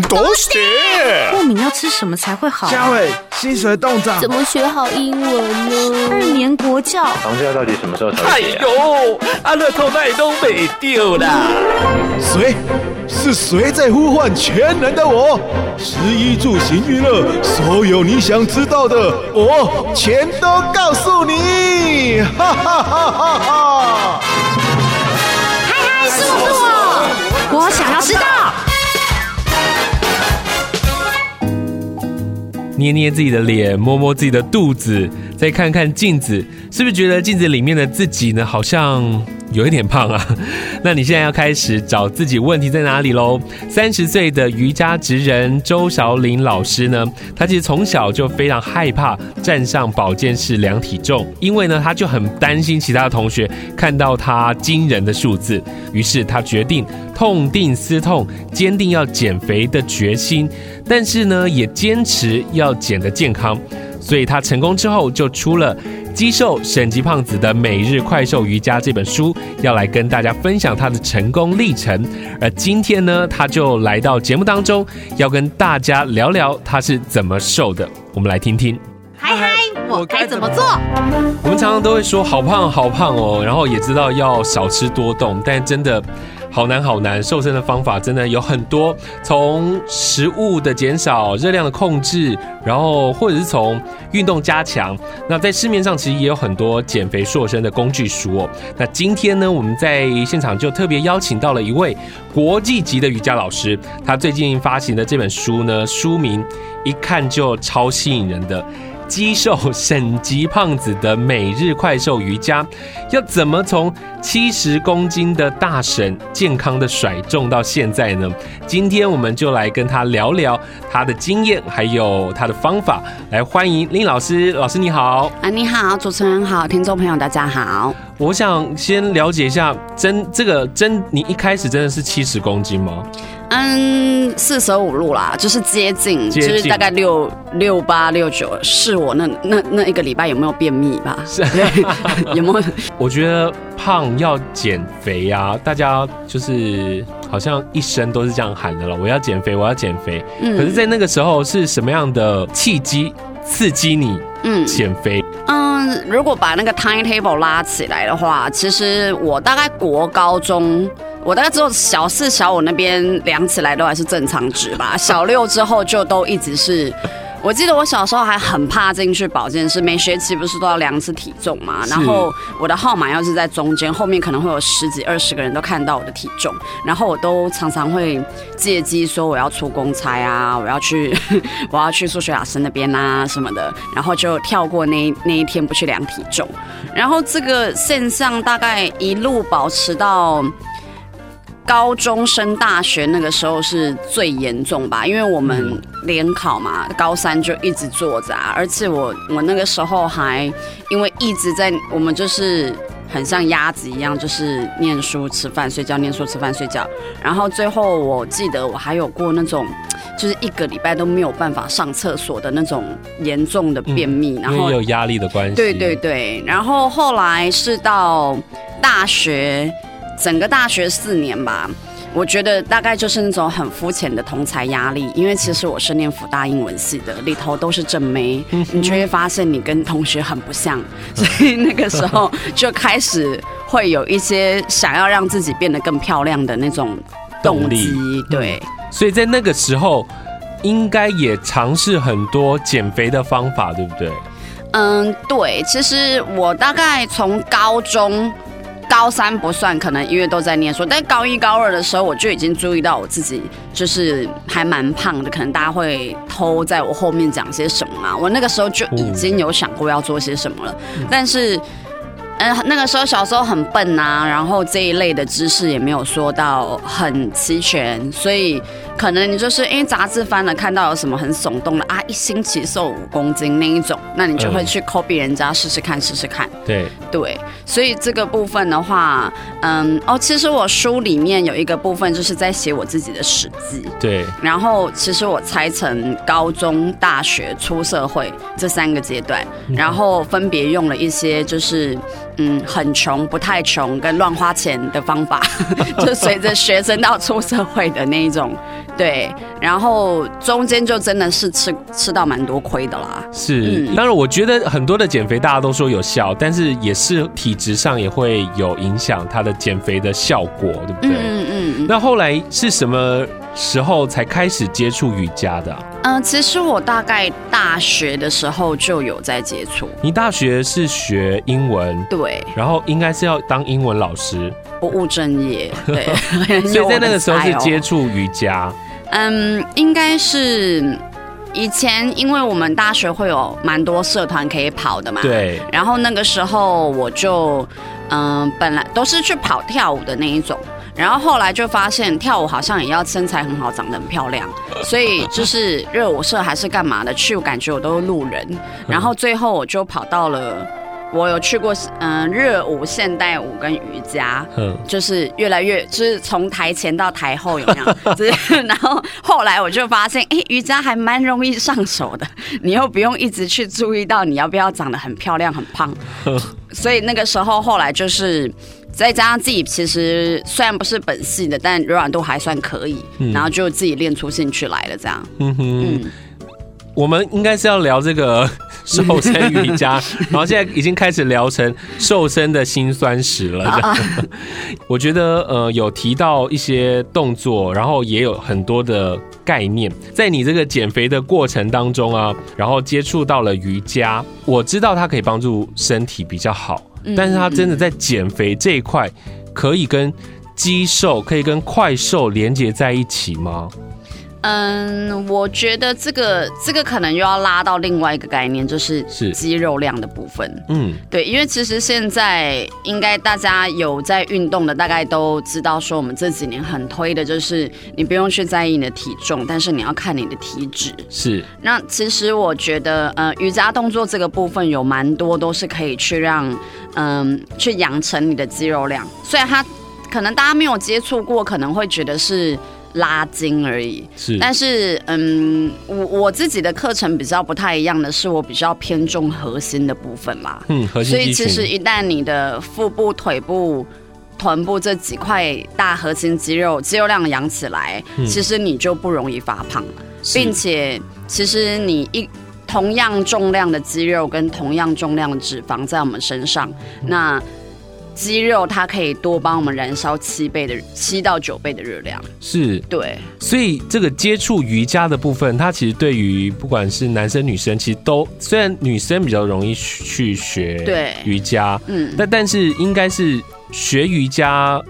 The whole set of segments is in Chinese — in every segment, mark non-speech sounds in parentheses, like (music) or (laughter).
都是过敏要吃什么才会好？嘉伟，薪水冻涨，怎么学好英文呢？二年国教，房价到底什么时候才？哎呦，阿乐透那都没丢啦！谁？是谁在呼唤全能的我？食衣住行娱乐，所有你想知道的，我全都告诉你！哈哈哈哈哈！嗨嗨，是我是我，我想要知道。捏捏自己的脸，摸摸自己的肚子，再看看镜子，是不是觉得镜子里面的自己呢，好像有一点胖啊？(laughs) 那你现在要开始找自己问题在哪里喽？三十岁的瑜伽职人周韶林老师呢，他其实从小就非常害怕站上保健室量体重，因为呢，他就很担心其他的同学看到他惊人的数字，于是他决定痛定思痛，坚定要减肥的决心，但是呢，也坚持要减得健康，所以他成功之后就出了。肌瘦省级胖子的每日快瘦瑜伽这本书要来跟大家分享他的成功历程，而今天呢，他就来到节目当中，要跟大家聊聊他是怎么瘦的。我们来听听。嗨嗨，我该怎么做？我们常常都会说好胖好胖哦，然后也知道要少吃多动，但真的。好难好难，瘦身的方法真的有很多，从食物的减少、热量的控制，然后或者是从运动加强。那在市面上其实也有很多减肥瘦身的工具书哦。那今天呢，我们在现场就特别邀请到了一位国际级的瑜伽老师，他最近发行的这本书呢，书名一看就超吸引人的。肌瘦省级胖子的每日快瘦瑜伽，要怎么从七十公斤的大婶健康的甩重到现在呢？今天我们就来跟他聊聊他的经验，还有他的方法。来欢迎林老师，老师你好。啊，你好，主持人好，听众朋友大家好。我想先了解一下，真这个真你一开始真的是七十公斤吗？嗯，四舍五入啦，就是接近，接近就是大概六六八六九，是我那那那一个礼拜有没有便秘吧？是，(laughs) 有没有？我觉得胖要减肥啊，大家就是好像一生都是这样喊的了。我要减肥，我要减肥。嗯，可是，在那个时候是什么样的契机刺激你嗯减肥？如果把那个 timetable 拉起来的话，其实我大概国高中。我大概只有小四、小五那边量起来都还是正常值吧，小六之后就都一直是。我记得我小时候还很怕进去保健室，每学期不是都要量一次体重嘛？然后我的号码要是在中间，后面可能会有十几、二十个人都看到我的体重，然后我都常常会借机说我要出公差啊，我要去 (laughs) 我要去数学老师那边啊什么的，然后就跳过那那一天不去量体重，然后这个现象大概一路保持到。高中升大学那个时候是最严重吧，因为我们联考嘛，高三就一直坐着啊，而且我我那个时候还因为一直在，我们就是很像鸭子一样，就是念书、吃饭、睡觉，念书、吃饭、睡觉，然后最后我记得我还有过那种，就是一个礼拜都没有办法上厕所的那种严重的便秘，然后有压力的关系，对对对，然后后来是到大学。整个大学四年吧，我觉得大概就是那种很肤浅的同才压力，因为其实我是念辅大英文系的，里头都是正妹，你就会发现你跟同学很不像，(laughs) 所以那个时候就开始会有一些想要让自己变得更漂亮的那种动机，对。所以在那个时候，应该也尝试很多减肥的方法，对不对？嗯，对。其实我大概从高中。高三不算，可能因为都在念书。但高一、高二的时候，我就已经注意到我自己就是还蛮胖的，可能大家会偷在我后面讲些什么嘛。我那个时候就已经有想过要做些什么了，但是，嗯，那个时候小时候很笨啊，然后这一类的知识也没有说到很齐全，所以。可能你就是因为杂志翻了，看到有什么很耸动的啊，一星期瘦五公斤那一种，那你就会去 copy 人家试试看，试试看。对对，所以这个部分的话，嗯哦，其实我书里面有一个部分就是在写我自己的史记。对。然后其实我拆成高中、大学、出社会这三个阶段，然后分别用了一些就是嗯很穷、不太穷跟乱花钱的方法，(laughs) 就随着学生到出社会的那一种。对，然后中间就真的是吃吃到蛮多亏的啦。是，嗯当然我觉得很多的减肥大家都说有效，但是也是体质上也会有影响它的减肥的效果，对不对？嗯嗯那后来是什么时候才开始接触瑜伽的啊？嗯、呃，其实我大概大学的时候就有在接触。你大学是学英文，对，然后应该是要当英文老师，不务正业，(laughs) 对，所以在那个时候是接触。触瑜伽。嗯，应该是以前，因为我们大学会有蛮多社团可以跑的嘛。对。然后那个时候我就，嗯，本来都是去跑跳舞的那一种，然后后来就发现跳舞好像也要身材很好，长得很漂亮，(laughs) 所以就是热舞社还是干嘛的去，我感觉我都是路人。然后最后我就跑到了。我有去过，嗯，热舞、现代舞跟瑜伽，嗯，就是越来越，就是从台前到台后有没有？(laughs) 就是，然后后来我就发现，哎，瑜伽还蛮容易上手的，(laughs) 你又不用一直去注意到你要不要长得很漂亮、很胖，(laughs) 所以那个时候后来就是再加上自己其实虽然不是本系的，但柔软度还算可以，然后就自己练出兴趣来了，这样。嗯哼，嗯，我们应该是要聊这个。瘦身瑜伽，(laughs) 然后现在已经开始聊成瘦身的辛酸史了。(laughs) 我觉得呃有提到一些动作，然后也有很多的概念，在你这个减肥的过程当中啊，然后接触到了瑜伽，我知道它可以帮助身体比较好，但是它真的在减肥这一块，可以跟肌瘦，可以跟快瘦连接在一起吗？嗯，我觉得这个这个可能又要拉到另外一个概念，就是是肌肉量的部分。嗯，对，因为其实现在应该大家有在运动的，大概都知道说，我们这几年很推的就是你不用去在意你的体重，但是你要看你的体脂。是。那其实我觉得，呃，瑜伽动作这个部分有蛮多都是可以去让，嗯、呃，去养成你的肌肉量。虽然它可能大家没有接触过，可能会觉得是。拉筋而已，是，但是嗯，我我自己的课程比较不太一样的是，我比较偏重核心的部分啦。嗯，核心。所以其实一旦你的腹部、腿部、臀部这几块大核心肌肉肌肉量养起来，嗯，其实你就不容易发胖，并且其实你一同样重量的肌肉跟同样重量的脂肪在我们身上，嗯，那。肌肉它可以多帮我们燃烧七倍的七到九倍的热量，是。对。所以这个接触瑜伽的部分，它其实对于不管是男生女生，其实都虽然女生比较容易去学对。瑜伽，嗯，但但是应该是学瑜伽，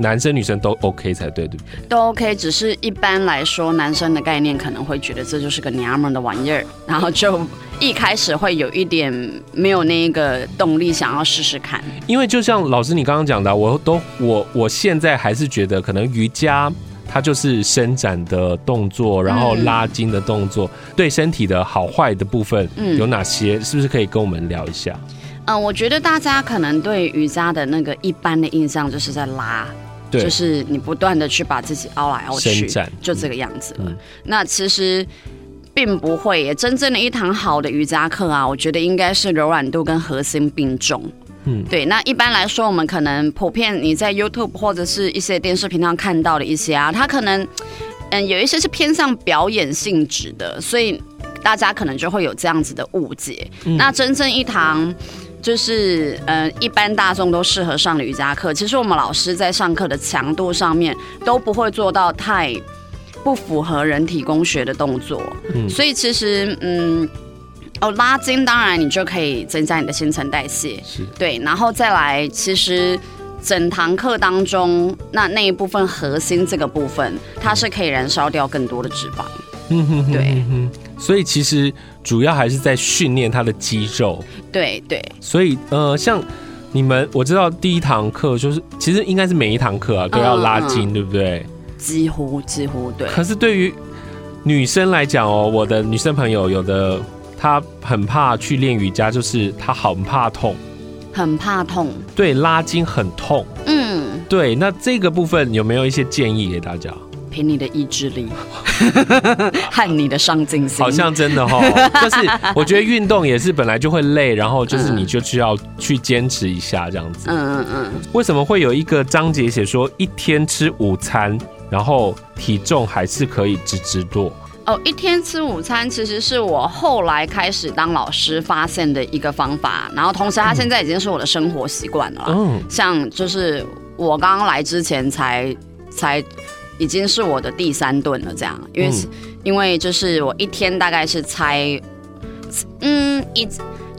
男生女生都 OK 才对，对不对？都 OK，只是一般来说，男生的概念可能会觉得这就是个娘们的玩意儿，(laughs) 然后就。一开始会有一点没有那个动力想要试试看，因为就像老师你刚刚讲的，我都我我现在还是觉得可能瑜伽它就是伸展的动作，然后拉筋的动作，对身体的好坏的部分有哪些？是不是可以跟我们聊一下？嗯，我觉得大家可能对瑜伽的那个一般的印象就是在拉，对，就是你不断的去把自己凹来凹去，就这个样子了。那其实。并不会耶，真正的一堂好的瑜伽课啊，我觉得应该是柔软度跟核心并重。嗯，对。那一般来说，我们可能普遍你在 YouTube 或者是一些电视频道看到的一些啊，它可能嗯有一些是偏向表演性质的，所以大家可能就会有这样子的误解。嗯、那真正一堂就是呃一般大众都适合上的瑜伽课，其实我们老师在上课的强度上面都不会做到太。不符合人体工学的动作，嗯，所以其实，嗯，哦，拉筋当然你就可以增加你的新陈代谢，是。对，然后再来，其实整堂课当中，那那一部分核心这个部分，它是可以燃烧掉更多的脂肪，嗯哼，哼，对，所以其实主要还是在训练他的肌肉，对对，所以呃，像你们我知道第一堂课就是，其实应该是每一堂课啊都要拉筋，嗯嗯对不对？几乎几乎对，可是对于女生来讲哦，我的女生朋友有的她很怕去练瑜伽，就是她很怕痛，很怕痛，对，拉筋很痛，嗯，对，那这个部分有没有一些建议给大家？凭你的意志力 (laughs) 和你的上进心，好像真的哈、哦，(laughs) 就是我觉得运动也是本来就会累，然后就是你就需要去坚持一下这样子，嗯嗯嗯。为什么会有一个章节写说一天吃午餐？然后体重还是可以直直落。哦，一天吃午餐其实是我后来开始当老师发现的一个方法，然后同时它现在已经是我的生活习惯了。嗯，像就是我刚刚来之前才才已经是我的第三顿了，这样，因为、嗯、因为就是我一天大概是猜，嗯一。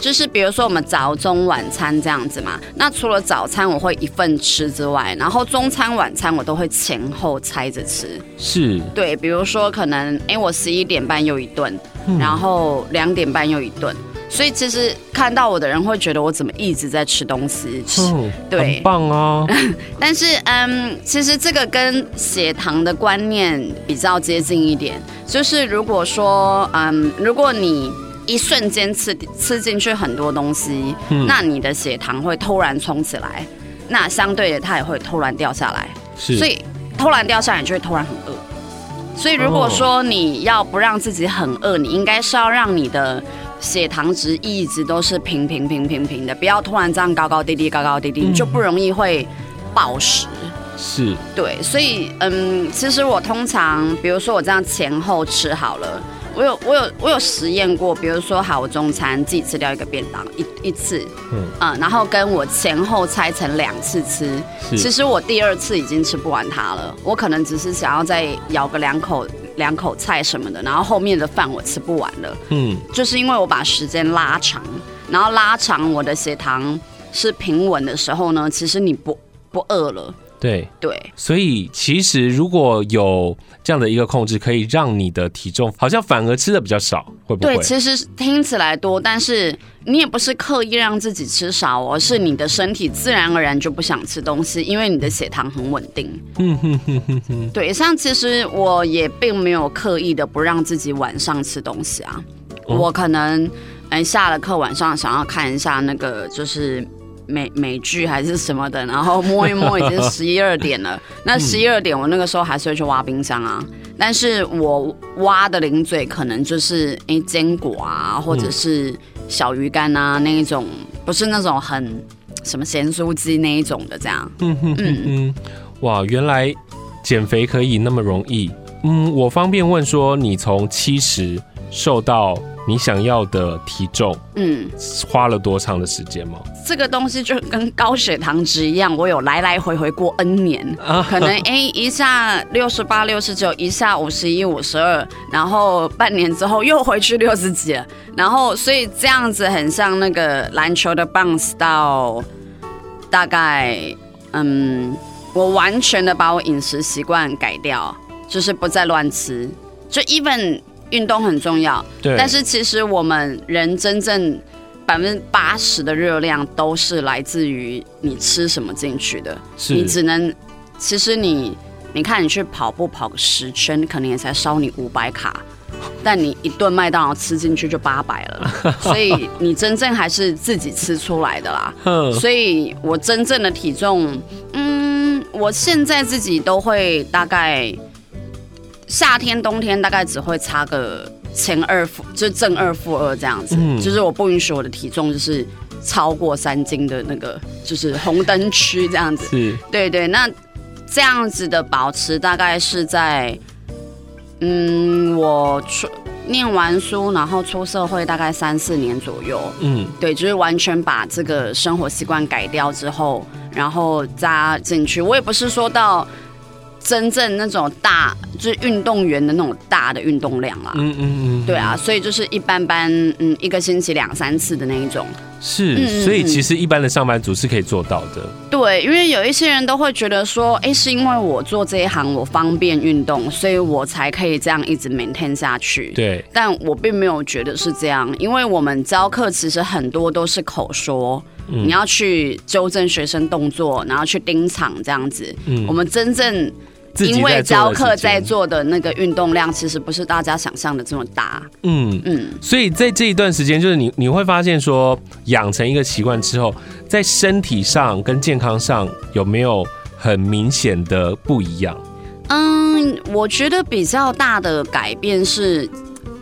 就是比如说我们早中晚餐这样子嘛，那除了早餐我会一份吃之外，然后中餐晚餐我都会前后拆着吃。是，对，比如说可能哎，我十一点半又一顿，然后两点半又一顿，所以其实看到我的人会觉得我怎么一直在吃东西，嗯，对，很棒哦。(laughs) 但是嗯，其实这个跟血糖的观念比较接近一点，就是如果说嗯，如果你。一瞬间吃吃进去很多东西，嗯，那你的血糖会突然冲起来，那相对的它也会突然掉下来，是，所以突然掉下来你就会突然很饿。所以如果说你要不让自己很饿，你应该是要让你的血糖值一直都是平平平平平的，不要突然这样高高低低高高低低，你就不容易会暴食。是，对，所以嗯，其实我通常比如说我这样前后吃好了。我有我有我有实验过，比如说好，我中餐自己吃掉一个便当一一次，嗯嗯，然后跟我前后拆成两次吃，其实我第二次已经吃不完它了，我可能只是想要再咬个两口两口菜什么的，然后后面的饭我吃不完了，嗯，就是因为我把时间拉长，然后拉长我的血糖是平稳的时候呢，其实你不不饿了。对对，所以其实如果有这样的一个控制，可以让你的体重好像反而吃的比较少，会不会？对，其实听起来多，但是你也不是刻意让自己吃少，而是你的身体自然而然就不想吃东西，因为你的血糖很稳定。嗯哼哼哼哼。对，像其实我也并没有刻意的不让自己晚上吃东西啊，嗯、我可能嗯下了课晚上想要看一下那个就是。美美剧还是什么的，然后摸一摸，已经十一二点了。(laughs) 那十一二点，我那个时候还是会去挖冰箱啊。但是我挖的零嘴可能就是哎坚果啊，或者是小鱼干啊那一种，不是那种很什么咸酥鸡那一种的这样。嗯嗯嗯，哇，原来减肥可以那么容易。嗯，我方便问说，你从七十瘦到你想要的体重，嗯，花了多长的时间吗？这个东西就跟高血糖值一样，我有来来回回过 N 年，可能哎一下六十八、六十九，一下五十一、五十二，然后半年之后又回去六十几了，然后所以这样子很像那个篮球的 bounce 到大概嗯，我完全的把我饮食习惯改掉，就是不再乱吃，就 even。运动很重要，对。但是其实我们人真正百分之八十的热量都是来自于你吃什么进去的。是。你只能，其实你，你看你去跑步跑个十圈，可能也才烧你五百卡，但你一顿麦当劳吃进去就八百了。(laughs) 所以你真正还是自己吃出来的啦。(laughs) 所以我真正的体重，嗯，我现在自己都会大概。夏天、冬天大概只会差个前二负，就正二负二这样子，嗯，就是我不允许我的体重就是超过三斤的那个，就是红灯区这样子。是，对对，那这样子的保持大概是在，嗯，我出念完书，然后出社会大概三四年左右。嗯，对，就是完全把这个生活习惯改掉之后，然后扎进去。我也不是说到。真正那种大就是运动员的那种大的运动量啦，嗯嗯嗯，对啊，所以就是一般般，嗯，一个星期两三次的那一种，是，所以其实一般的上班族是可以做到的。对，因为有一些人都会觉得说，哎，是因为我做这一行我方便运动，所以我才可以这样一直 maintain 下去。对，但我并没有觉得是这样，因为我们教课其实很多都是口说，嗯，你要去纠正学生动作，然后去盯场这样子，嗯，我们真正。因为教课在做的那个运动量，其实不是大家想象的这么大。嗯嗯，所以在这一段时间，就是你你会发现说，养成一个习惯之后，在身体上跟健康上有没有很明显的不一样？嗯，我觉得比较大的改变是，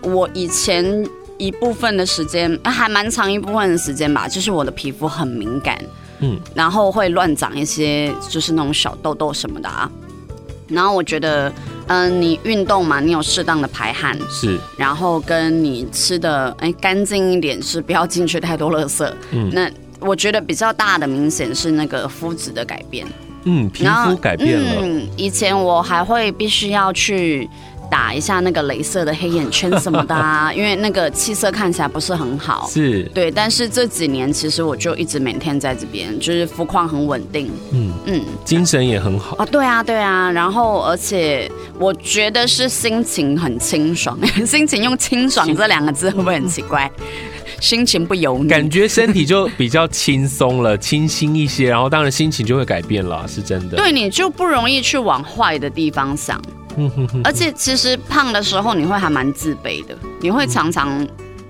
我以前一部分的时间，还蛮长一部分的时间吧，就是我的皮肤很敏感，嗯，然后会乱长一些，就是那种小痘痘什么的啊。然后我觉得，嗯、呃，你运动嘛，你有适当的排汗，是，然后跟你吃的哎干净一点，是不要进去太多垃圾。嗯，那我觉得比较大的明显是那个肤质的改变。嗯，皮肤改变了。嗯，以前我还会必须要去。打一下那个镭射的黑眼圈什么的啊，(laughs) 因为那个气色看起来不是很好。是，对。但是这几年其实我就一直每天在这边，就是肤况很稳定。嗯嗯，精神也很好。啊，对啊对啊。然后而且我觉得是心情很清爽，(laughs) 心情用清爽这两个字会不会很奇怪？(laughs) 心情不油腻，感觉身体就比较轻松了，清新一些。然后当然心情就会改变了，是真的。对，你就不容易去往坏的地方想。(laughs) 而且其实胖的时候你会还蛮自卑的，你会常常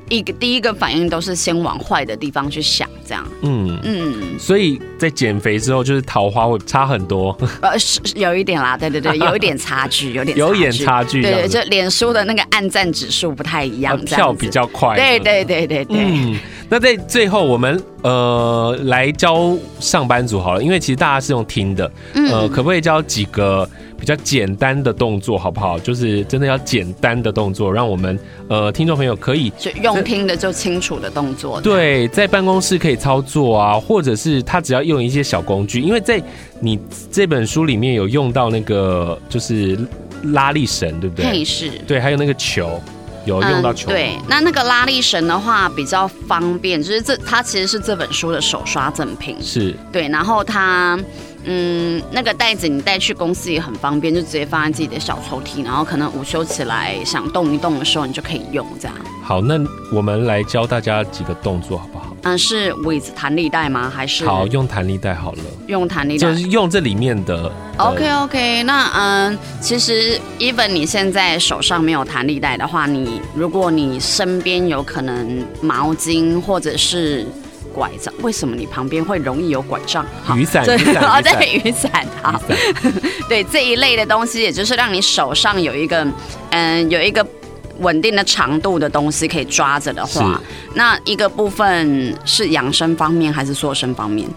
一个第一个反应都是先往坏的地方去想，这样。嗯嗯，所以在减肥之后，就是桃花会差很多。呃，是有一点啦，对对对，(laughs) 有一点差距，有点有点差距。对对，就脸书的那个按赞指数不太一样，跳比较快。对对对对对。嗯，那在最后我们呃来教上班族好了，因为其实大家是用听的，呃，可不可以教几个？比较简单的动作好不好？就是真的要简单的动作，让我们呃听众朋友可以就用听的就清楚的动作。对，在办公室可以操作啊，或者是他只要用一些小工具，因为在你这本书里面有用到那个就是拉力绳，对不对？配饰。对，还有那个球，有用到球。嗯。对，那那个拉力绳的话比较方便，就是这它其实是这本书的手刷赠品。是。对，然后它。嗯，那个袋子你带去公司也很方便，就直接放在自己的小抽屉，然后可能午休起来想动一动的时候，你就可以用这样。好，那我们来教大家几个动作好不好？嗯，是 with 弹力带吗？还是好用弹力带好了？用弹力带就是用这里面的。OK OK，那嗯，其实 even 你现在手上没有弹力带的话，你如果你身边有可能毛巾或者是。拐杖？为什么你旁边会容易有拐杖？雨伞，雨伞，哦，对，雨伞，好，(laughs) 对这一类的东西，也就是让你手上有一个，嗯，有一个稳定的长度的东西可以抓着的话，那一个部分是养生方面还是塑身方面？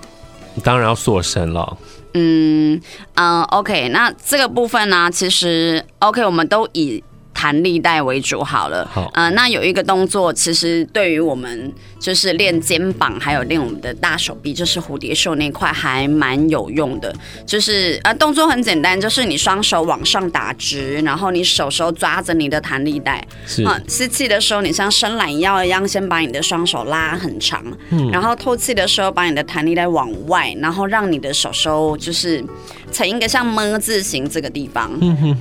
当然要塑身了。嗯嗯，OK，那这个部分呢，其实 OK，我们都以。弹力带为主好了，好，呃，那有一个动作，其实对于我们就是练肩膀，还有练我们的大手臂，就是蝴蝶袖那块还蛮有用的。就是呃，动作很简单，就是你双手往上打直，然后你手手抓着你的弹力带，是啊，吸气的时候，你像伸懒腰一样，先把你的双手拉很长，嗯，然后透气的时候，把你的弹力带往外，然后让你的手手就是。成一个像么字形这个地方，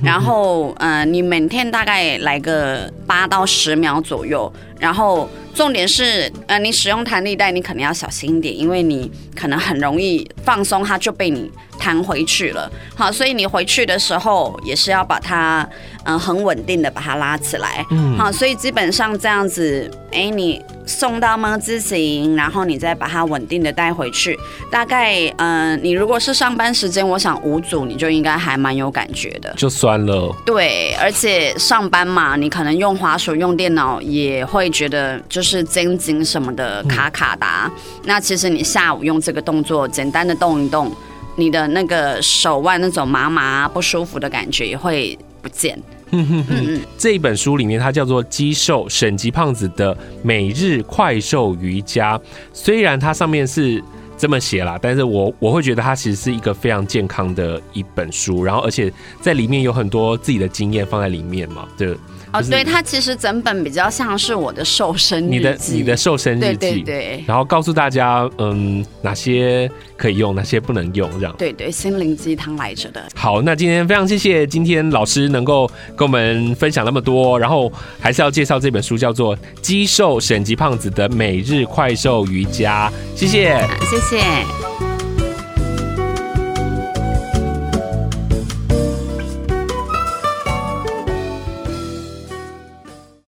然后呃，你每天大概来个八到十秒左右，然后重点是呃，你使用弹力带，你可能要小心一点，因为你可能很容易放松，它就被你弹回去了。好，所以你回去的时候也是要把它嗯、呃、很稳定的把它拉起来。嗯好，所以基本上这样子，哎，你。送到么字形，然后你再把它稳定的带回去。大概，嗯、呃，你如果是上班时间，我想五组你就应该还蛮有感觉的。就酸了。对，而且上班嘛，你可能用滑鼠、用电脑也会觉得就是肩颈什么的卡卡的。嗯、那其实你下午用这个动作，简单的动一动，你的那个手腕那种麻麻不舒服的感觉也会不见。嗯哼哼，这一本书里面，它叫做《肌瘦省级胖子的每日快瘦瑜伽》。虽然它上面是这么写啦，但是我我会觉得它其实是一个非常健康的一本书。然后，而且在里面有很多自己的经验放在里面嘛，对。哦，对，它其实整本比较像是我的瘦身日记，你的你的瘦身日记，对对对，然后告诉大家，嗯，哪些可以用，哪些不能用，这样。对对，心灵鸡汤来着的。好，那今天非常谢谢今天老师能够跟我们分享那么多，然后还是要介绍这本书，叫做《肌瘦省级胖子的每日快瘦瑜伽》，谢谢，谢谢。せ。